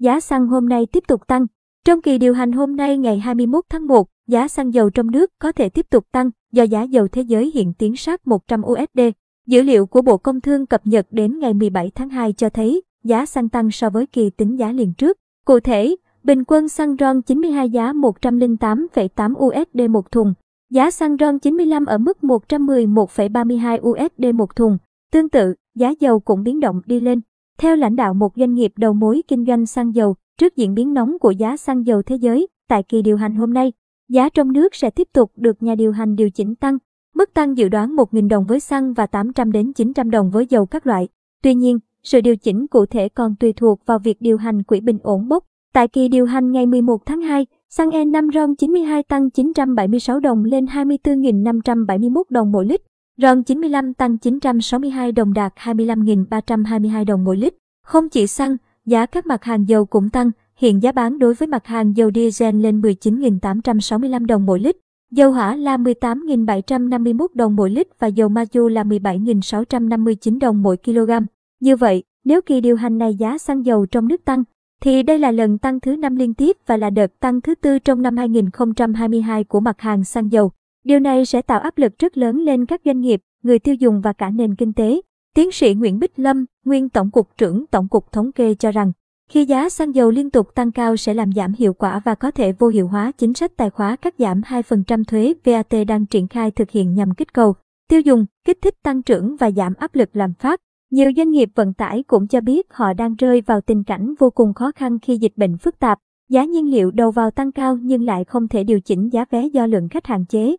giá xăng hôm nay tiếp tục tăng. Trong kỳ điều hành hôm nay ngày 21 tháng 1, giá xăng dầu trong nước có thể tiếp tục tăng do giá dầu thế giới hiện tiến sát 100 USD. Dữ liệu của Bộ Công Thương cập nhật đến ngày 17 tháng 2 cho thấy giá xăng tăng so với kỳ tính giá liền trước. Cụ thể, bình quân xăng RON 92 giá 108,8 USD một thùng, giá xăng RON 95 ở mức 111,32 USD một thùng. Tương tự, giá dầu cũng biến động đi lên. Theo lãnh đạo một doanh nghiệp đầu mối kinh doanh xăng dầu, trước diễn biến nóng của giá xăng dầu thế giới, tại kỳ điều hành hôm nay, giá trong nước sẽ tiếp tục được nhà điều hành điều chỉnh tăng. Mức tăng dự đoán 1.000 đồng với xăng và 800 đến 900 đồng với dầu các loại. Tuy nhiên, sự điều chỉnh cụ thể còn tùy thuộc vào việc điều hành quỹ bình ổn bốc. Tại kỳ điều hành ngày 11 tháng 2, xăng E5 RON 92 tăng 976 đồng lên 24.571 đồng mỗi lít. RON 95 tăng 962 đồng đạt 25.322 đồng mỗi lít. Không chỉ xăng, giá các mặt hàng dầu cũng tăng, hiện giá bán đối với mặt hàng dầu diesel lên 19.865 đồng mỗi lít, dầu hỏa là 18.751 đồng mỗi lít và dầu ma chu là 17.659 đồng mỗi kg. Như vậy, nếu kỳ điều hành này giá xăng dầu trong nước tăng, thì đây là lần tăng thứ năm liên tiếp và là đợt tăng thứ tư trong năm 2022 của mặt hàng xăng dầu. Điều này sẽ tạo áp lực rất lớn lên các doanh nghiệp, người tiêu dùng và cả nền kinh tế. Tiến sĩ Nguyễn Bích Lâm, nguyên Tổng cục trưởng Tổng cục Thống kê cho rằng, khi giá xăng dầu liên tục tăng cao sẽ làm giảm hiệu quả và có thể vô hiệu hóa chính sách tài khóa cắt giảm 2% thuế VAT đang triển khai thực hiện nhằm kích cầu tiêu dùng, kích thích tăng trưởng và giảm áp lực làm phát. Nhiều doanh nghiệp vận tải cũng cho biết họ đang rơi vào tình cảnh vô cùng khó khăn khi dịch bệnh phức tạp, giá nhiên liệu đầu vào tăng cao nhưng lại không thể điều chỉnh giá vé do lượng khách hạn chế.